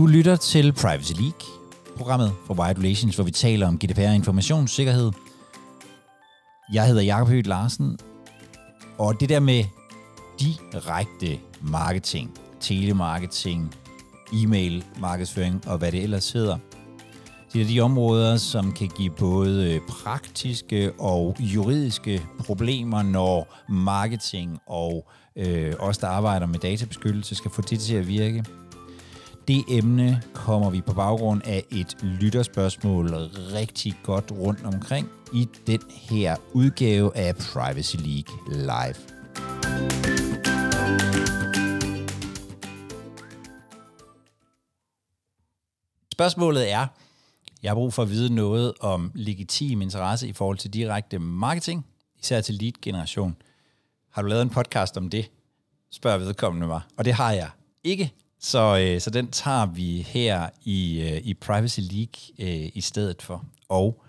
Du lytter til Privacy League, programmet for Wired Relations, hvor vi taler om GDPR og informationssikkerhed. Jeg hedder Jakob Høgh Larsen, og det der med direkte marketing, telemarketing, e-mail markedsføring og hvad det ellers hedder, det er de områder, som kan give både øh, praktiske og juridiske problemer, når marketing og øh, os, der arbejder med databeskyttelse, skal få det til at virke. Det emne kommer vi på baggrund af et lytterspørgsmål rigtig godt rundt omkring i den her udgave af Privacy League Live. Spørgsmålet er, jeg har brug for at vide noget om legitim interesse i forhold til direkte marketing, især til lead-generation. Har du lavet en podcast om det? Spørger vedkommende mig. Og det har jeg ikke. Så, øh, så den tager vi her i, øh, i Privacy League øh, i stedet for. Og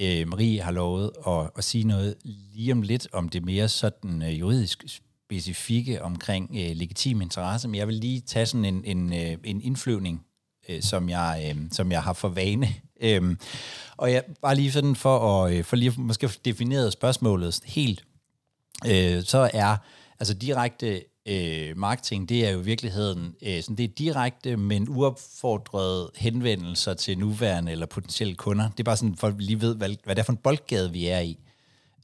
øh, Marie har lovet at, at sige noget lige om lidt om det mere sådan øh, juridisk specifikke omkring øh, legitim interesse, men jeg vil lige tage sådan en, en, øh, en indflyvning, øh, som, jeg, øh, som jeg har for vane. Øh, og jeg bare lige sådan for at øh, for lige måske defineret spørgsmålet helt, øh, så er altså direkte øh, marketing, det er jo i virkeligheden øh, sådan, det er direkte, men uopfordrede henvendelser til nuværende eller potentielle kunder. Det er bare sådan, folk lige ved, hvad, hvad det er for en boldgade, vi er i.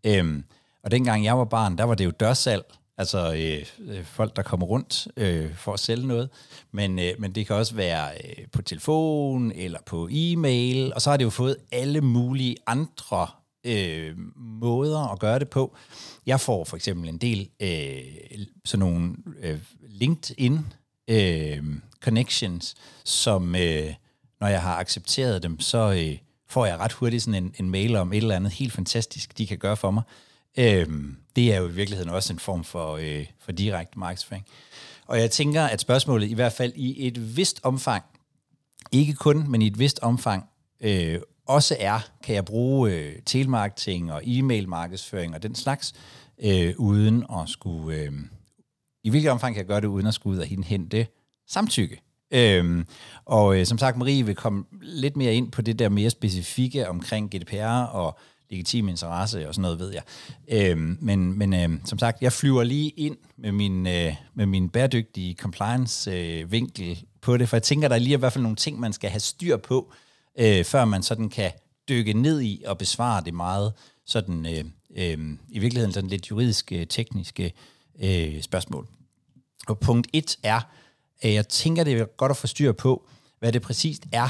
Øhm, og dengang jeg var barn, der var det jo dørsalg, altså øh, øh folk, der kommer rundt øh, for at sælge noget. Men, øh, men det kan også være øh, på telefon eller på e-mail, og så har det jo fået alle mulige andre øh, måder at gøre det på. Jeg får for eksempel en del øh, sådan nogle øh, LinkedIn øh, connections, som øh, når jeg har accepteret dem, så øh, får jeg ret hurtigt sådan en, en mail om et eller andet helt fantastisk, de kan gøre for mig. Øh, det er jo i virkeligheden også en form for, øh, for direkte markedsføring. Og jeg tænker, at spørgsmålet i hvert fald i et vist omfang, ikke kun, men i et vist omfang, øh, også er, kan jeg bruge øh, telemarketing og e-mail markedsføring og den slags, øh, uden at skulle... Øh, I hvilket omfang kan jeg gøre det, uden at skulle ud og hente samtykke? Øhm, og øh, som sagt, Marie vil komme lidt mere ind på det der mere specifikke omkring GDPR og legitim interesse og sådan noget, ved jeg. Øhm, men men øh, som sagt, jeg flyver lige ind med min, øh, med min bæredygtige compliance-vinkel øh, på det, for jeg tænker, der er lige i hvert fald nogle ting, man skal have styr på, øh, før man sådan kan dykke ned i og besvare det meget sådan øh, øh, i virkeligheden sådan lidt juridiske, øh, tekniske øh, spørgsmål. Og punkt et er, at jeg tænker, det er godt at få styr på, hvad det præcist er,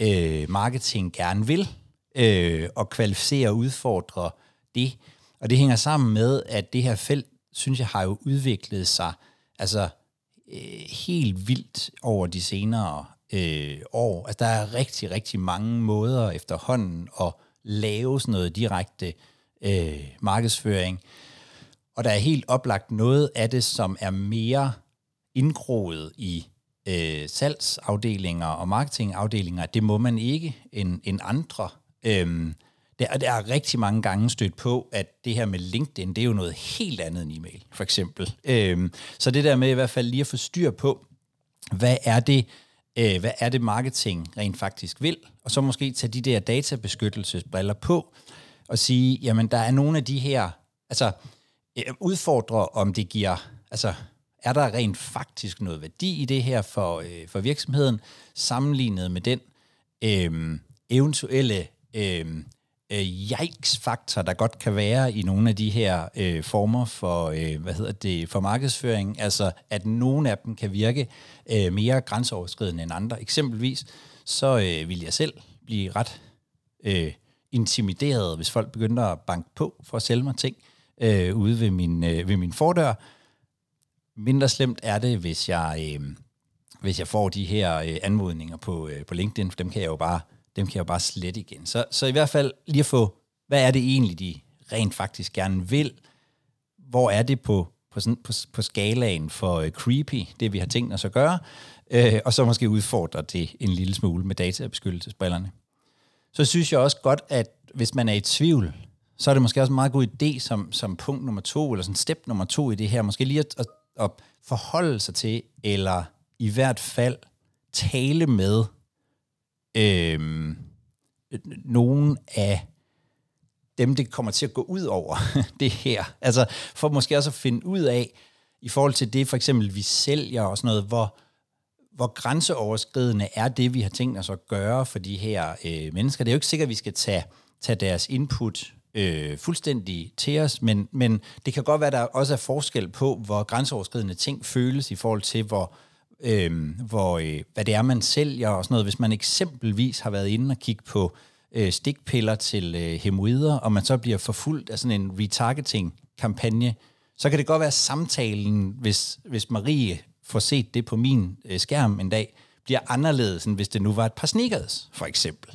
øh, marketing gerne vil, øh, og kvalificere og udfordre det. Og det hænger sammen med, at det her felt, synes jeg, har jo udviklet sig altså øh, helt vildt over de senere øh, år. Altså, der er rigtig, rigtig mange måder efterhånden at lave sådan noget direkte øh, markedsføring. Og der er helt oplagt noget af det, som er mere indgroet i øh, salgsafdelinger og marketingafdelinger. Det må man ikke end, end andre. Øhm, der, der er rigtig mange gange stødt på, at det her med LinkedIn, det er jo noget helt andet end e-mail, for eksempel. Øhm, så det der med i hvert fald lige at få styr på, hvad er det, øh, hvad er det marketing rent faktisk vil, og så måske tage de der databeskyttelsesbriller på, og sige, jamen der er nogle af de her, altså øh, udfordre om det giver, altså er der rent faktisk noget værdi i det her for, øh, for virksomheden, sammenlignet med den øh, eventuelle øh, øh, yikes-faktor, der godt kan være i nogle af de her øh, former for, øh, hvad hedder det, for markedsføring, altså at nogle af dem kan virke øh, mere grænseoverskridende end andre. Eksempelvis, så øh, vil jeg selv blive ret øh, intimideret, hvis folk begynder at banke på for at sælge mig ting øh, ude ved min, øh, ved min fordør. Mindre slemt er det, hvis jeg, øh, hvis jeg får de her øh, anmodninger på, øh, på LinkedIn, for dem kan jeg jo bare dem kan jeg jo bare slette igen. Så, så i hvert fald lige at få, hvad er det egentlig, de rent faktisk gerne vil? Hvor er det på, på, sådan, på, på skalaen for uh, creepy, det vi har tænkt os at gøre? Uh, og så måske udfordre det en lille smule med databeskyttelsesbrillerne. Så synes jeg også godt, at hvis man er i tvivl, så er det måske også en meget god idé som, som punkt nummer to, eller sådan step nummer to i det her, måske lige at, at, at forholde sig til, eller i hvert fald tale med øh, nogen af dem, det kommer til at gå ud over det her. Altså for måske også at finde ud af, i forhold til det for eksempel, vi sælger og sådan noget, hvor, hvor grænseoverskridende er det, vi har tænkt os at gøre for de her øh, mennesker. Det er jo ikke sikkert, at vi skal tage, tage deres input øh, fuldstændig til os, men, men det kan godt være, at der også er forskel på, hvor grænseoverskridende ting føles i forhold til, hvor, øh, Øhm, hvor, øh, hvad det er, man sælger og sådan noget. Hvis man eksempelvis har været inde og kigge på øh, stikpiller til øh, hemoider, og man så bliver forfulgt af sådan en retargeting-kampagne, så kan det godt være samtalen, hvis, hvis Marie får set det på min øh, skærm en dag, bliver anderledes, end hvis det nu var et par sneakers, for eksempel.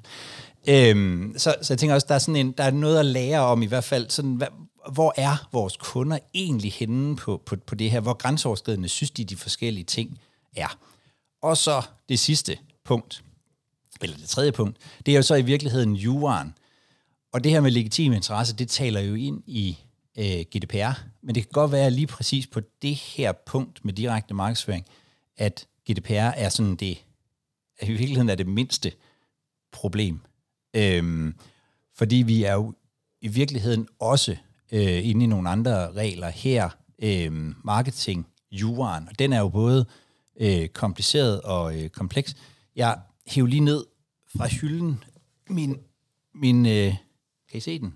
Øhm, så, så jeg tænker også, der er, sådan en, der er noget at lære om i hvert fald, sådan, hvad, hvor er vores kunder egentlig henne på, på, på det her? Hvor grænseoverskridende synes de, de forskellige ting er? Og så det sidste punkt, eller det tredje punkt, det er jo så i virkeligheden juraen. Og det her med legitim interesse, det taler jo ind i øh, GDPR, men det kan godt være lige præcis på det her punkt med direkte markedsføring, at GDPR er sådan det, at i virkeligheden er det mindste problem. Øhm, fordi vi er jo i virkeligheden også øh, inde i nogle andre regler her, øh, marketing, juraen, og den er jo både øh, Øh, kompliceret og øh, kompleks. Jeg hæver lige ned fra hylden min, min øh, kan I se den?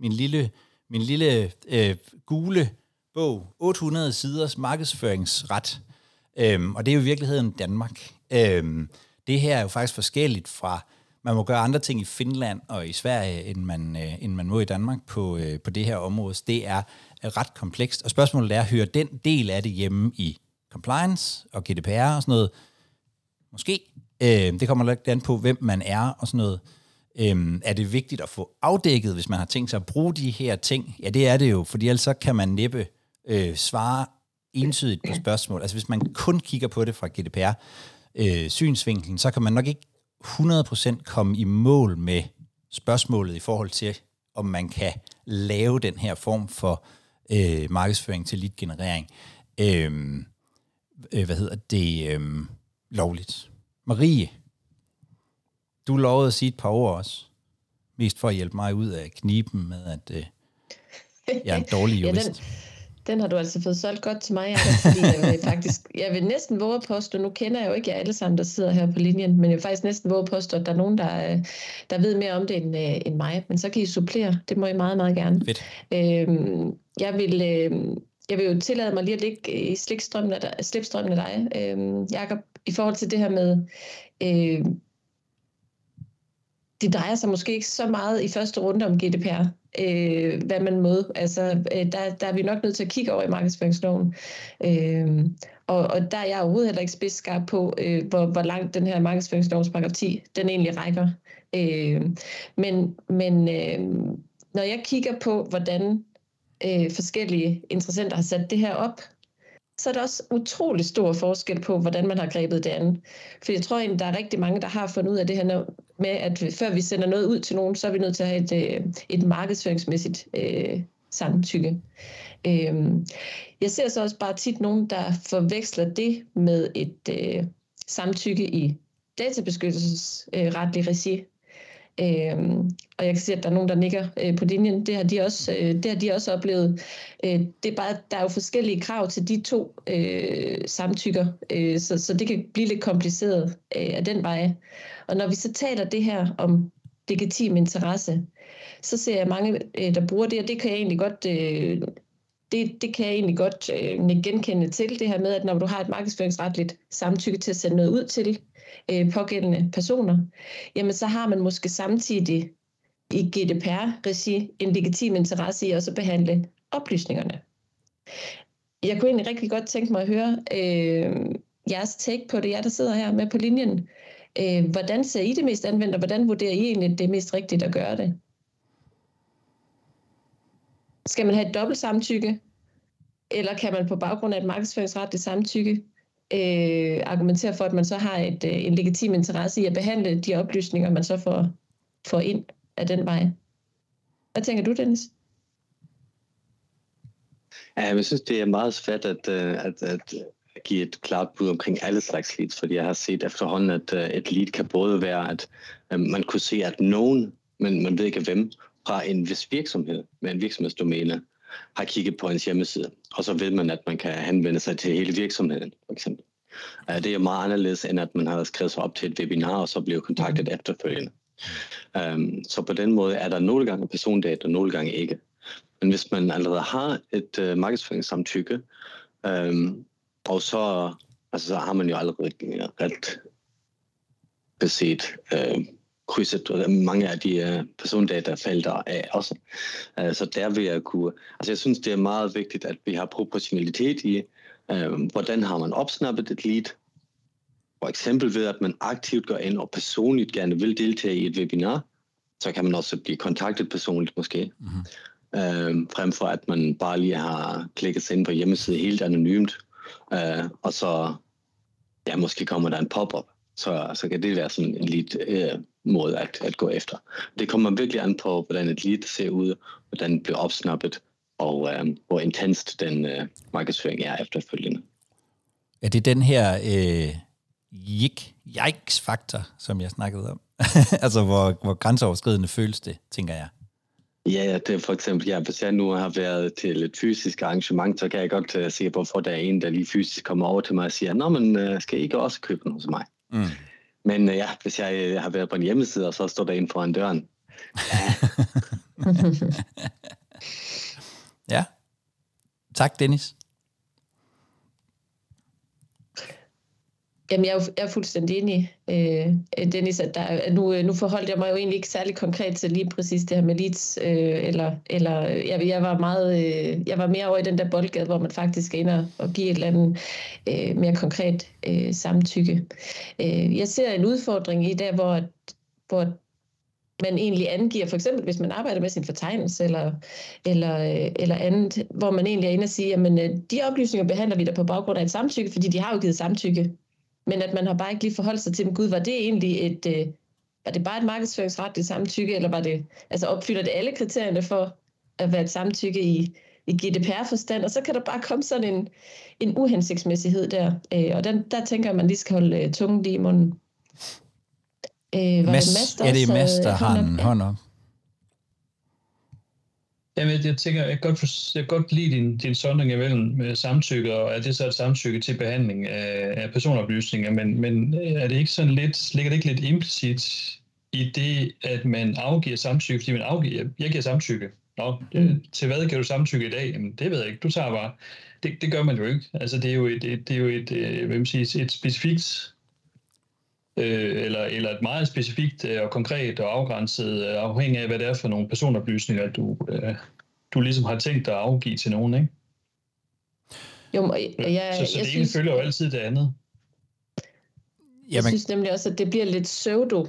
Min lille, min lille øh, gule bog, 800 siders markedsføringsret, øhm, og det er jo i virkeligheden Danmark. Øhm, det her er jo faktisk forskelligt fra, man må gøre andre ting i Finland og i Sverige, end man, øh, end man må i Danmark på, øh, på det her område. Det er ret komplekst, og spørgsmålet er, hører den del af det hjemme i compliance og GDPR og sådan noget? Måske. Øh, det kommer lidt an på, hvem man er og sådan noget. Øhm, er det vigtigt at få afdækket, hvis man har tænkt sig at bruge de her ting? Ja, det er det jo, fordi ellers så kan man næppe øh, svare entydigt på spørgsmål. Altså hvis man kun kigger på det fra GDPR-synsvinklen, øh, så kan man nok ikke 100% komme i mål med spørgsmålet i forhold til, om man kan lave den her form for øh, markedsføring til lead-generering. Øh, øh, hvad hedder det? Øh, lovligt. Marie, du lovede at sige et par ord også. Mest for at hjælpe mig ud af kniben med, at øh, jeg er en dårlig jurist. ja, den, den har du altså fået solgt godt til mig, Anders, fordi jeg vil faktisk, jeg vil næsten våge at påstå, nu kender jeg jo ikke jer alle sammen, der sidder her på linjen, men jeg vil faktisk næsten våge at påstå, at der er nogen, der, der ved mere om det end, øh, end mig, men så kan I supplere, det må I meget, meget gerne. Fedt. Øhm, jeg vil, øh, jeg vil jo tillade mig lige at ligge øh, i slipstrømmen af dig, slipstrømmen af dig øh, Jacob, i forhold til det her med, øh, det drejer sig måske ikke så meget i første runde om GDPR, øh, hvad man må. Altså, øh, der, der er vi nok nødt til at kigge over i markedsføringsloven. Øh, og, og der er jeg overhovedet heller ikke spidsskarp på, øh, hvor, hvor langt den her markedsføringslovens paragraf 10, den egentlig rækker. Øh, men men øh, når jeg kigger på, hvordan øh, forskellige interessenter har sat det her op, så er der også utrolig stor forskel på, hvordan man har grebet det an. For jeg tror egentlig, der er rigtig mange, der har fundet ud af det her med, at før vi sender noget ud til nogen, så er vi nødt til at have et, øh, et markedsføringsmæssigt øh, samtykke. Øh, jeg ser så også bare tit nogen, der forveksler det med et øh, samtykke i databeskyttelsesretlig regi. Øhm, og jeg kan se, at der er nogen, der nikker øh, på linjen. Det har de også, øh, det har de også oplevet. Øh, det er bare, der er jo forskellige krav til de to øh, samtykker, øh, så, så det kan blive lidt kompliceret øh, af den vej. Og når vi så taler det her om legitim interesse, så ser jeg mange, øh, der bruger det, og det kan jeg egentlig godt... Øh, det, det kan jeg egentlig godt øh, genkende til, det her med, at når du har et markedsføringsretligt samtykke til at sende noget ud til øh, pågældende personer, jamen så har man måske samtidig i GDPR-regi en legitim interesse i også at behandle oplysningerne. Jeg kunne egentlig rigtig godt tænke mig at høre øh, jeres take på det, jer der sidder her med på linjen. Øh, hvordan ser I det mest anvendt, og hvordan vurderer I egentlig, det mest rigtigt at gøre det? Skal man have et dobbelt samtykke? Eller kan man på baggrund af et markedsføringsretligt samtykke øh, argumentere for, at man så har et, øh, en legitim interesse i at behandle de oplysninger, man så får, får ind af den vej? Hvad tænker du, Dennis? Ja, jeg synes, det er meget svært at, øh, at, at give et klart bud omkring alle slags leads, fordi jeg har set efterhånden, at øh, et lead kan både være, at øh, man kunne se, at nogen, men man ved ikke hvem, fra en vis virksomhed med en virksomhedsdomæne, har kigget på ens hjemmeside, og så ved man, at man kan henvende sig til hele virksomheden, for eksempel. Det er meget anderledes, end at man har skrevet sig op til et webinar, og så bliver kontaktet mm. efterfølgende. Um, så på den måde er der nogle gange persondata, og nogle gange ikke. Men hvis man allerede har et uh, markedsføringssamtykke, um, og så, altså, så har man jo allerede ret beset uh, krydset og mange af de uh, persondata felter af også. Uh, så der vil jeg kunne, altså jeg synes det er meget vigtigt, at vi har proportionalitet i, uh, hvordan har man opsnappet et lead, for eksempel ved, at man aktivt går ind og personligt gerne vil deltage i et webinar, så kan man også blive kontaktet personligt måske. Mm-hmm. Øh, frem for at man bare lige har klikket sig ind på hjemmesiden helt anonymt, øh, og så ja, måske kommer der en pop-up. Så, så kan det være sådan en lead øh, måde at, at gå efter. Det kommer virkelig an på, hvordan et lead ser ud, hvordan det bliver opsnappet, og øh, hvor intenst den øh, markedsføring er efterfølgende. Er det den her øh, jik, yikes-faktor, som jeg snakkede om? altså, hvor, hvor grænseoverskridende føles det, tænker jeg. Ja, ja, det er for eksempel, ja, hvis jeg nu har været til et fysisk arrangement, så kan jeg godt uh, se, hvorfor der er en, der lige fysisk kommer over til mig og siger, Nå, men uh, skal I ikke også købe den hos mig? Mm. Men øh, ja, hvis øh, jeg har været på en hjemmeside, og så står der en foran døren. Ja. ja. Tak, Dennis. Jamen, jeg er, jeg er fuldstændig enig, øh, Dennis, at der, nu, øh, nu forholdt jeg mig jo egentlig ikke særlig konkret til lige præcis det her med Leeds, øh, eller, eller jeg, jeg var meget, øh, jeg var mere over i den der boldgade, hvor man faktisk er inde og, og give et eller andet øh, mere konkret øh, samtykke. Øh, jeg ser en udfordring i der, hvor, hvor man egentlig angiver, for eksempel hvis man arbejder med sin fortegnelse eller, eller, øh, eller andet, hvor man egentlig er inde og siger, jamen øh, de oplysninger behandler vi der på baggrund af et samtykke, fordi de har jo givet samtykke men at man har bare ikke lige forholdt sig til dem. Gud, var det egentlig et, øh, var det bare et markedsføringsretligt samtykke, eller var det, altså opfylder det alle kriterierne for at være et samtykke i, i GDPR-forstand, og så kan der bare komme sådan en, en uhensigtsmæssighed der, øh, og den, der tænker jeg, at man lige skal holde øh, tungen lige i munden. Øh, var Mads, det Mads, der ja, det er Mads, der har en hånd op. Jamen, jeg tænker, jeg kan godt, for, jeg kan godt lide din, din sondring imellem med samtykke, og er det så et samtykke til behandling af, af personoplysninger, men, men er det ikke sådan lidt, ligger det ikke lidt implicit i det, at man afgiver samtykke, fordi man afgiver, jeg giver samtykke. Nå, det, til hvad kan du samtykke i dag? Jamen, det ved jeg ikke, du tager bare. Det, det gør man jo ikke. Altså, det er jo et, et, det er jo et, øh, hvad man siger, et specifikt øh, eller, eller et meget specifikt øh, og konkret og afgrænset, øh, afhængig af, hvad det er for nogle personoplysninger, du, øh, du ligesom har tænkt dig at afgive til nogen, ikke? Jo, jeg, jeg, så, så det ene følger jo altid det andet. Jeg Jamen. synes nemlig også, at det bliver lidt pseudo,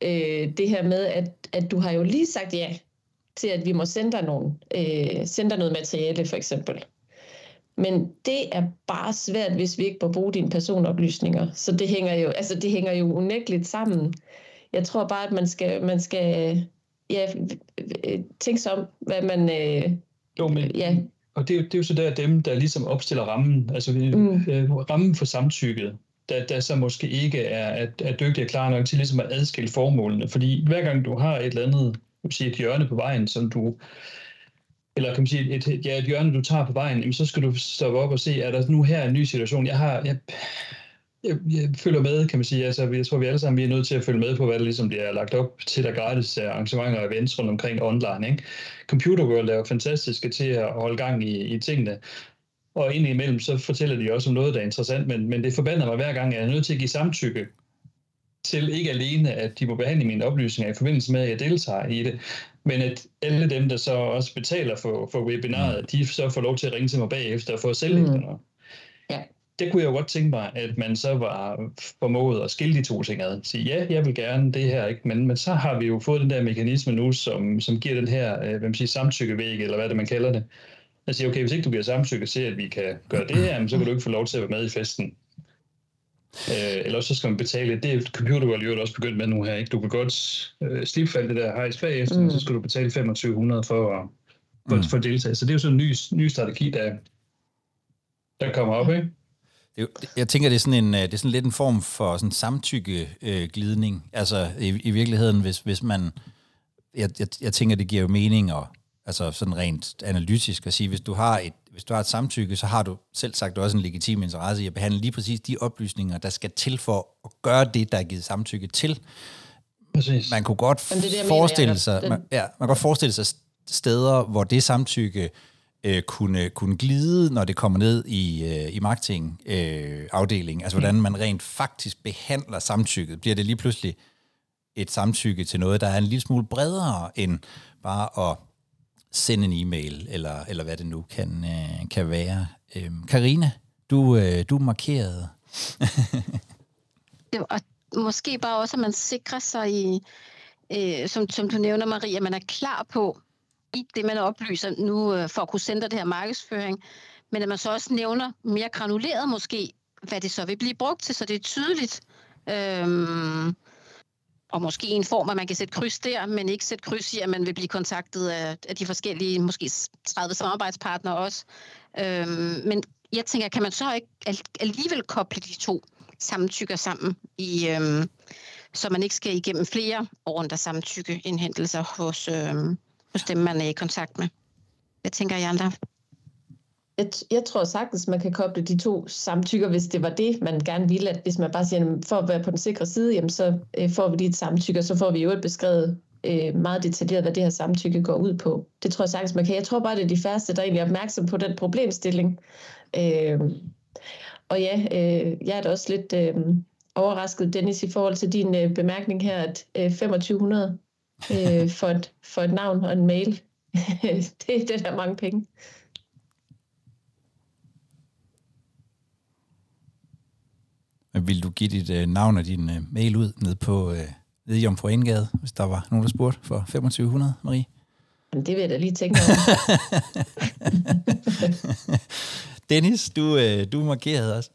øh, det her med, at, at du har jo lige sagt ja til, at vi må sende dig, nogen, øh, sende dig noget materiale, for eksempel. Men det er bare svært, hvis vi ikke må bruge dine personoplysninger. Så det hænger jo, altså det hænger jo unægteligt sammen. Jeg tror bare, at man skal, man skal ja, tænke sig om, hvad man... Øh, jo, men, ja. Og det er, det er jo så der dem, der ligesom opstiller rammen, altså mm. øh, rammen for samtykket, der, der så måske ikke er, er, er dygtig og klar nok til ligesom at adskille formålene. Fordi hver gang du har et eller andet, sige, et hjørne på vejen, som du eller kan man sige, et, et, ja, et hjørne, du tager på vejen, jamen, så skal du stoppe op og se, er der nu her en ny situation? Jeg har, jeg, jeg, jeg følger med, kan man sige. Altså, jeg tror, vi alle sammen vi er nødt til at følge med på, hvad der ligesom bliver lagt op til der gratis øh, arrangementer og events rundt omkring online. Ikke? Computer World er jo fantastiske til at holde gang i, i tingene. Og indimellem så fortæller de også om noget, der er interessant, men, men det forbander mig hver gang, at jeg er nødt til at give samtykke til ikke alene, at de må behandle mine oplysninger i forbindelse med, at jeg deltager i det, men at alle dem, der så også betaler for, for webinaret, de så får lov til at ringe til mig bagefter og få selv mm. Ja. Det kunne jeg jo godt tænke mig, at man så var formået at skille de to ting ad. Sige, ja, jeg vil gerne det her, ikke? Men, men så har vi jo fået den der mekanisme nu, som, som giver den her øh, hvad man siger, samtykkevæg, eller hvad det man kalder det. Jeg siger, okay, hvis ikke du giver samtykke til, at vi kan gøre det her, så kan du ikke få lov til at være med i festen. Øh, eller så skal man betale, det er Computer World jo også begyndt med nu her, ikke? Du kan godt øh, slippe alt det der hejs bagefter, mm. så skal du betale 2500 for at, for, mm. for at deltage. Så det er jo sådan en ny, ny strategi, der, der kommer op, ikke? Det, jeg tænker, det er sådan, en, øh, det er sådan lidt en form for sådan samtykke-glidning. Altså i, i virkeligheden, hvis, hvis man... Jeg, jeg, jeg tænker, det giver jo mening, og, altså sådan rent analytisk, at sige, hvis du har et, hvis du har et samtykke, så har du selv sagt også en legitim interesse i at behandle lige præcis de oplysninger, der skal til for at gøre det, der er givet samtykke til. Præcis. Man kunne godt det, det, forestille mener, sig, man, ja, man kan godt forestille sig steder, hvor det samtykke øh, kunne, kunne glide, når det kommer ned i, øh, i marketingafdelingen. Øh, altså, hvordan man rent faktisk behandler samtykket. Bliver det lige pludselig et samtykke til noget, der er en lille smule bredere end bare at sende en e-mail, eller, eller hvad det nu kan, øh, kan være. Øhm, Karina, øhm, du, øh, du er markeret. det, og måske bare også, at man sikrer sig i, øh, som, som du nævner, Maria, at man er klar på, i det, man oplyser nu øh, for at kunne sende det her markedsføring, men at man så også nævner mere granuleret måske, hvad det så vil blive brugt til, så det er tydeligt. Øhm, og måske en form, at man kan sætte kryds der, men ikke sætte kryds i, at man vil blive kontaktet af, af de forskellige, måske 30 samarbejdspartnere også. Øhm, men jeg tænker, kan man så ikke alligevel koble de to samtykker sammen, i, øhm, så man ikke skal igennem flere runder af samtykkeindhentelser hos, øhm, hos dem, man er i kontakt med. Hvad tænker I andre? Jeg, jeg tror sagtens, man kan koble de to samtykker, hvis det var det, man gerne ville. At hvis man bare siger, for at være på den sikre side, jamen, så øh, får vi lige et samtykke, og så får vi jo et beskrevet øh, meget detaljeret, hvad det her samtykke går ud på. Det tror jeg sagtens, man kan. Jeg tror bare, det er de færreste, der egentlig er opmærksom på den problemstilling. Øh, og ja, øh, jeg er da også lidt øh, overrasket, Dennis, i forhold til din øh, bemærkning her, at øh, 2500 øh, for, et, for et navn og en mail. det, det er der mange penge. Vil du give dit øh, navn og din øh, mail ud ned på øh, nede i Jomfru Indgade, hvis der var nogen, der spurgte for 2500, Marie? Jamen, det vil jeg da lige tænke over. Dennis, du, øh, du markerede også.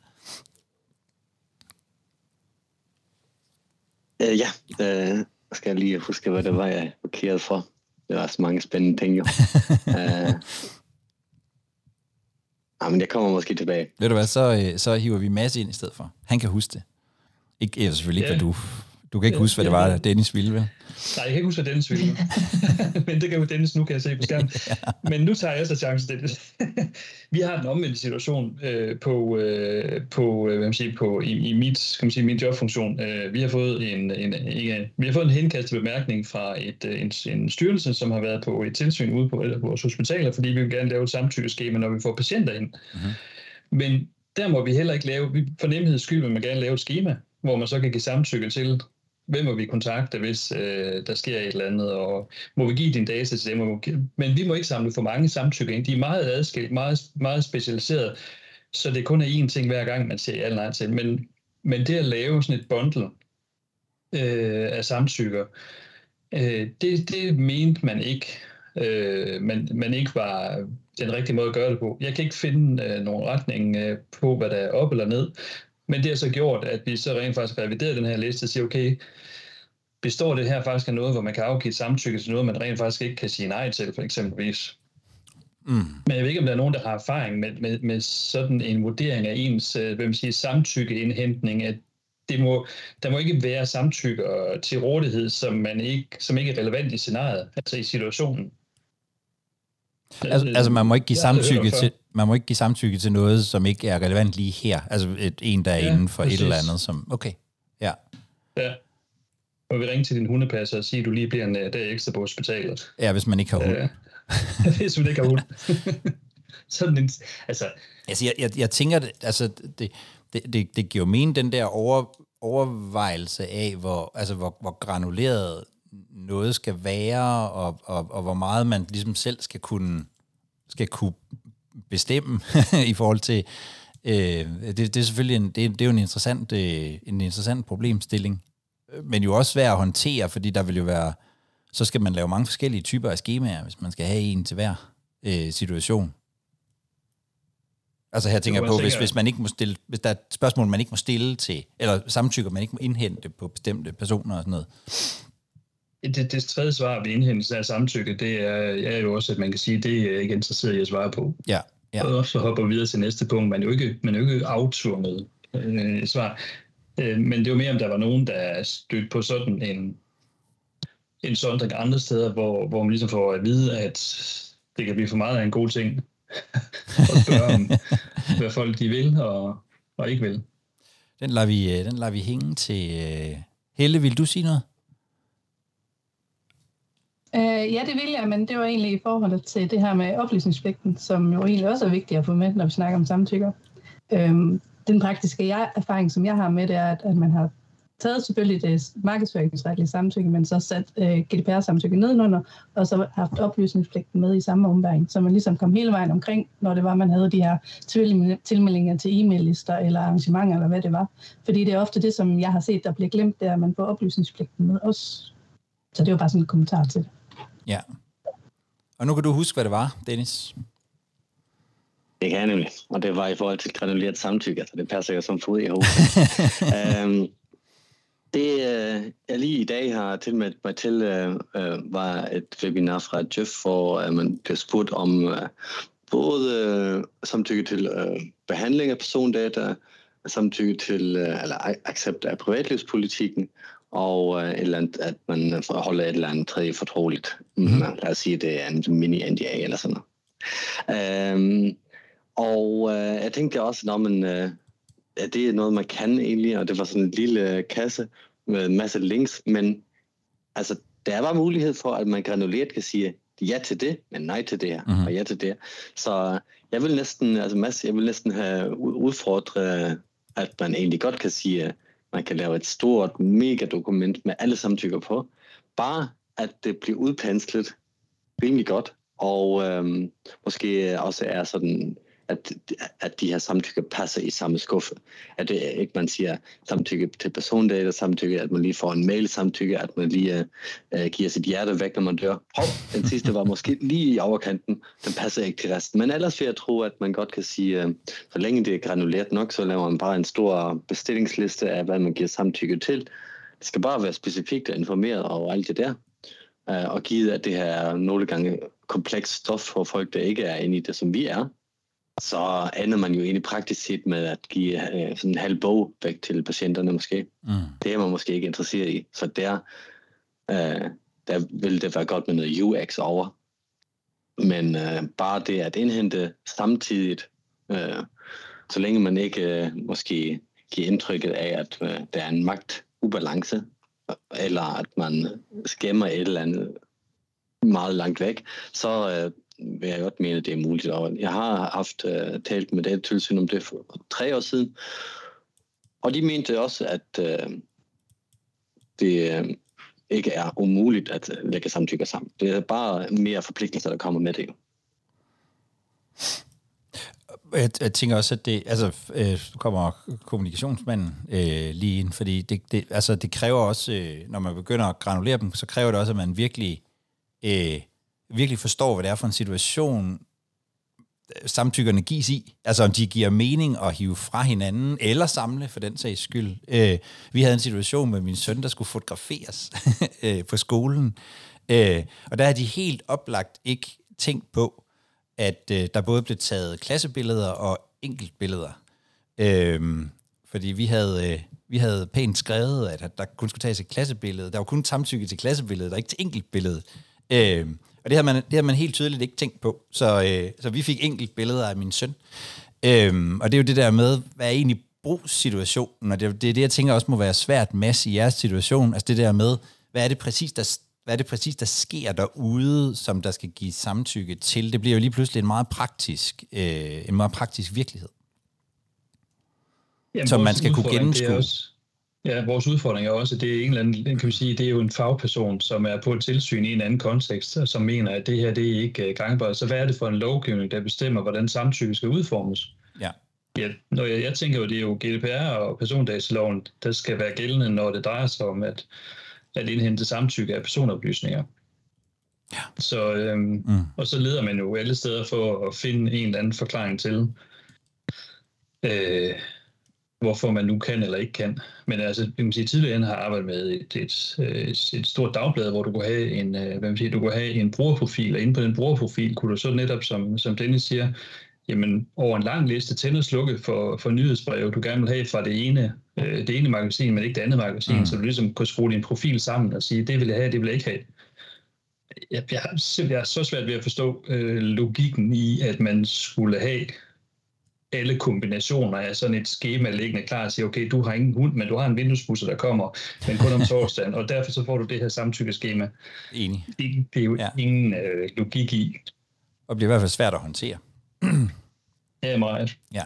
Øh, ja, øh, skal jeg lige huske, hvad det var, jeg markerede for. Det var så mange spændende ting, jo. uh, ah, men jeg kommer måske tilbage. Ved du hvad, så, øh, så hiver vi masse ind i stedet for. Han kan huske det. Ikke, selvfølgelig ikke, yeah. hvad du du kan ikke huske, hvad det var, Dennis ville, vel? Nej, jeg kan ikke huske, hvad Dennis ville. Men det kan jo Dennis nu, kan jeg se på skærmen. Men nu tager jeg så chancen, Dennis. vi har en omvendt situation øh, på, øh, på, øh, hvad man siger, på i, i mit, skal man sige, min jobfunktion. Øh, vi har fået en, en, ikke, vi har fået en henkastet bemærkning fra et, en, en styrelse, som har været på et tilsyn ude på vores hospitaler, fordi vi vil gerne lave et samtykkeskema, når vi får patienter ind. Mm-hmm. Men der må vi heller ikke lave, for nemheds skyld vil man gerne lave et schema, hvor man så kan give samtykke til, hvem må vi kontakte, hvis øh, der sker et eller andet, og må vi give din data til dem? Men vi må ikke samle for mange samtykker ind. De er meget adskilt, meget, meget specialiseret, så det kun er én ting hver gang, man siger ja eller nej til. Men, men det at lave sådan et bundle øh, af samtykker, øh, det, det mente man ikke, øh, man, man ikke var den rigtige måde at gøre det på. Jeg kan ikke finde øh, nogen retning øh, på, hvad der er op eller ned, men det har så gjort, at vi så rent faktisk reviderer den her liste og siger, okay, består det her faktisk af noget, hvor man kan afgive samtykke til noget, man rent faktisk ikke kan sige nej til, for eksempelvis. Mm. Men jeg ved ikke, om der er nogen, der har erfaring med, med, med sådan en vurdering af ens øh, hvad man siger, samtykkeindhentning, at det må, der må ikke være samtykke til rådighed, som, man ikke, som ikke er relevant i scenariet, altså i situationen. Altså, altså man må ikke give samtykke til man må ikke give samtykke til noget, som ikke er relevant lige her. Altså et, en, der er ja, inden for præcis. et eller andet. Som, okay, ja. Ja. Og vi ringe til din hundepasser og sige, at du lige bliver en uh, dag ekstra på hospitalet. Ja, hvis man ikke har hund. Ja. hvis man ikke har hund. Sådan en, altså... Altså, jeg, jeg, jeg tænker, altså, det, det, det, det giver jo mening, den der over, overvejelse af, hvor, altså, hvor, hvor granuleret noget skal være, og, og, og hvor meget man ligesom selv skal kunne, skal kunne bestemme i forhold til, øh, det, det er selvfølgelig en, det, det er jo en interessant, øh, en interessant problemstilling, men jo også svær at håndtere, fordi der vil jo være, så skal man lave mange forskellige typer af skemaer, hvis man skal have en til hver øh, situation. Altså her tænker jeg på, hvis, hvis, man ikke må stille, hvis der er et spørgsmål, man ikke må stille til, eller samtykker, man ikke må indhente på bestemte personer og sådan noget, det, det tredje svar ved indhentelse af samtykke, det er, er jo også, at man kan sige, det er jeg ikke interesseret i at svare på. Ja, Ja. Og så hopper vi videre til næste punkt. Man er jo ikke, man er jo ikke afturnet øh, svar. Øh, men det var mere, om der var nogen, der stødt på sådan en, en sondring andre steder, hvor, hvor man ligesom får at vide, at det kan blive for meget af en god ting at spørge om, hvad folk de vil og, og ikke vil. Den lader vi, øh, den lader vi hænge til. Øh, Helle, vil du sige noget? Øh, ja, det vil jeg, men det var egentlig i forhold til det her med oplysningspligten, som jo egentlig også er vigtigt at få med, når vi snakker om samtykker. Um, den praktiske jeg, erfaring, som jeg har med det, er, at, at man har taget selvfølgelig det markedsføringsretlige samtykke, men så sat øh, GDPR-samtykke nedenunder, og så haft oplysningspligten med i samme ombæring, så man ligesom kom hele vejen omkring, når det var, man havde de her tilmeldinger til e-mail-lister eller arrangementer, eller hvad det var. Fordi det er ofte det, som jeg har set, der bliver glemt, det er, at man får oplysningspligten med også. Så det var bare sådan en kommentar til det. Ja. Og nu kan du huske, hvad det var, Dennis. Det kan jeg nemlig, og det var i forhold til granuleret samtykke, altså det passer jo som fod i hovedet. um, det, uh, jeg lige i dag har tilmeldt mig til, uh, uh, var et webinar fra Jeff, hvor uh, man blev spurgt om uh, både uh, samtykke til uh, behandling af persondata, samtykke til, uh, eller accept af privatlivspolitikken, og øh, et eller andet, at man holder et eller andet tredje fortroligt. Mm-hmm. Lad os sige, det er en mini-NDA eller sådan noget. Øhm, og øh, jeg tænkte også, når man, øh, at det er noget, man kan egentlig, og det var sådan en lille kasse med en masse links, men altså, der er bare mulighed for, at man granuleret kan sige ja til det, men nej til det her, mm-hmm. og ja til det Så jeg vil næsten, altså Mads, jeg vil næsten have udfordret, at man egentlig godt kan sige, man kan lave et stort megadokument med alle samtykker på. Bare at det bliver udpenslet rimelig godt, og øhm, måske også er sådan at, at de her samtykker passer i samme skuffe. At det ikke man siger samtykke til persondata, samtykke, at man lige får en mail samtykke, at man lige uh, giver sit hjerte væk, når man dør. Hov, den sidste var måske lige i overkanten. Den passer ikke til resten. Men ellers vil jeg tro, at man godt kan sige, uh, så længe det er granuleret nok, så laver man bare en stor bestillingsliste af, hvad man giver samtykke til. Det skal bare være specifikt og informeret over alt det der. Uh, og givet, at det her er nogle gange komplekst stof for folk, der ikke er inde i det, som vi er, så ender man jo egentlig praktisk set med at give øh, sådan en halv bog væk til patienterne måske. Mm. Det er man måske ikke interesseret i. Så der, øh, der vil det være godt med noget UX over. Men øh, bare det at indhente samtidigt, øh, så længe man ikke øh, måske giver indtrykket af, at øh, der er en magtubalance, eller at man skæmmer et eller andet meget langt væk, så øh, vil jeg godt mene, det er muligt. Og jeg har haft uh, talt med datatilsyn om det for tre år siden, og de mente også, at uh, det uh, ikke er umuligt at lægge samtykker sammen. Det er bare mere forpligtelser, der kommer med det jo. Jeg, jeg tænker også, at det, altså, øh, kommer kommunikationsmanden øh, lige ind, fordi det, det, altså, det kræver også, øh, når man begynder at granulere dem, så kræver det også, at man virkelig øh, virkelig forstår, hvad det er for en situation, øh, samtykkerne gives i. Altså om de giver mening at hive fra hinanden, eller samle for den sags skyld. Øh, vi havde en situation med min søn, der skulle fotograferes øh, på skolen. Øh, og der har de helt oplagt ikke tænkt på, at øh, der både blev taget klassebilleder og enkeltbilleder. Øh, fordi vi havde, øh, vi havde pænt skrevet, at der kun skulle tages et klassebillede. Der var kun samtykke til klassebilledet, der ikke til enkeltbilledet. Øh, og det har man, det har man helt tydeligt ikke tænkt på. Så, øh, så vi fik enkelt billeder af min søn. Øhm, og det er jo det der med, hvad er egentlig brugssituationen? Og det, det er det, jeg tænker også må være svært mass i jeres situation. Altså det der med, hvad er det præcis, der, hvad er det præcis, der sker derude, som der skal give samtykke til? Det bliver jo lige pludselig en meget praktisk, øh, en meget praktisk virkelighed. Jamen, som man skal kunne gennemskue. Også, Ja, vores udfordring er også, at det er en eller anden, kan vi sige, det er jo en fagperson, som er på et tilsyn i en anden kontekst, som mener, at det her det er ikke øh, gangbart. Så hvad er det for en lovgivning, der bestemmer, hvordan samtykke skal udformes? Ja. Ja, når jeg, jeg tænker jo, det er jo GDPR og persondataloven, der skal være gældende, når det drejer sig om at, at indhente samtykke af personoplysninger. Ja. Så, øhm, mm. Og så leder man jo alle steder for at finde en eller anden forklaring til, øh, hvorfor man nu kan eller ikke kan. Men altså, jeg kan sige, tidligere har jeg arbejdet med et, et, et, et stort dagblad, hvor du kunne have en, øh, hvad man siger, du kunne have en brugerprofil, og inde på den brugerprofil kunne du så netop, som, som Dennis siger, jamen, over en lang liste tænde og slukke for, for nyhedsbreve, du gerne vil have fra det ene, øh, det ene magasin, men ikke det andet magasin, mm. så du ligesom kan skrue din profil sammen og sige, det vil jeg have, det vil jeg ikke have. Jeg, jeg, har simpelthen så svært ved at forstå øh, logikken i, at man skulle have alle kombinationer af sådan et schema liggende klar og sige, okay, du har ingen hund, men du har en vinduesbusser, der kommer, men kun om torsdagen, og derfor så får du det her samtykkeskema. Enig. Det, det er jo ja. ingen øh, logik i. Og det bliver i hvert fald svært at håndtere. ja, meget. Ja.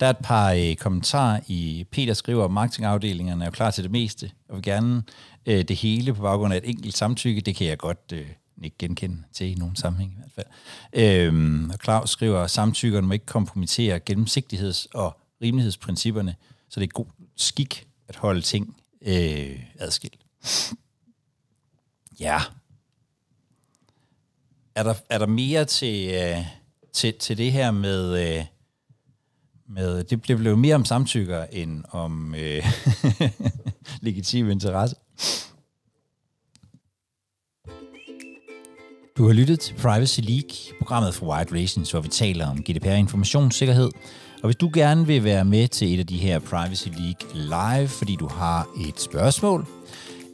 Der er et par øh, kommentarer i Peter skriver, at marketingafdelingerne er jo klar til det meste, og vil gerne øh, det hele på baggrund af et enkelt samtykke. Det kan jeg godt øh, ikke genkende til i nogen sammenhæng i hvert fald. Øhm, og Claus skriver, at samtykkerne må ikke kompromittere gennemsigtigheds- og rimelighedsprincipperne, så det er god skik at holde ting øh, adskilt. Ja. Er der, er der mere til, øh, til, til det her med... Øh, med, det blev jo mere om samtykker end om øh, legitim interesse. Du har lyttet til Privacy League, programmet for White Relations, hvor vi taler om GDPR informationssikkerhed. Og hvis du gerne vil være med til et af de her Privacy League live, fordi du har et spørgsmål,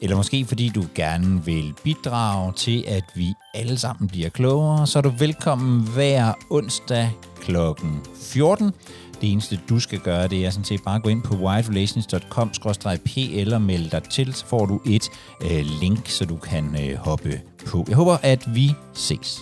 eller måske fordi du gerne vil bidrage til, at vi alle sammen bliver klogere, så er du velkommen hver onsdag kl. 14 det eneste, du skal gøre, det er sådan set bare at gå ind på wiredrelations.com-pl og melde dig til, så får du et øh, link, så du kan øh, hoppe på. Jeg håber, at vi ses.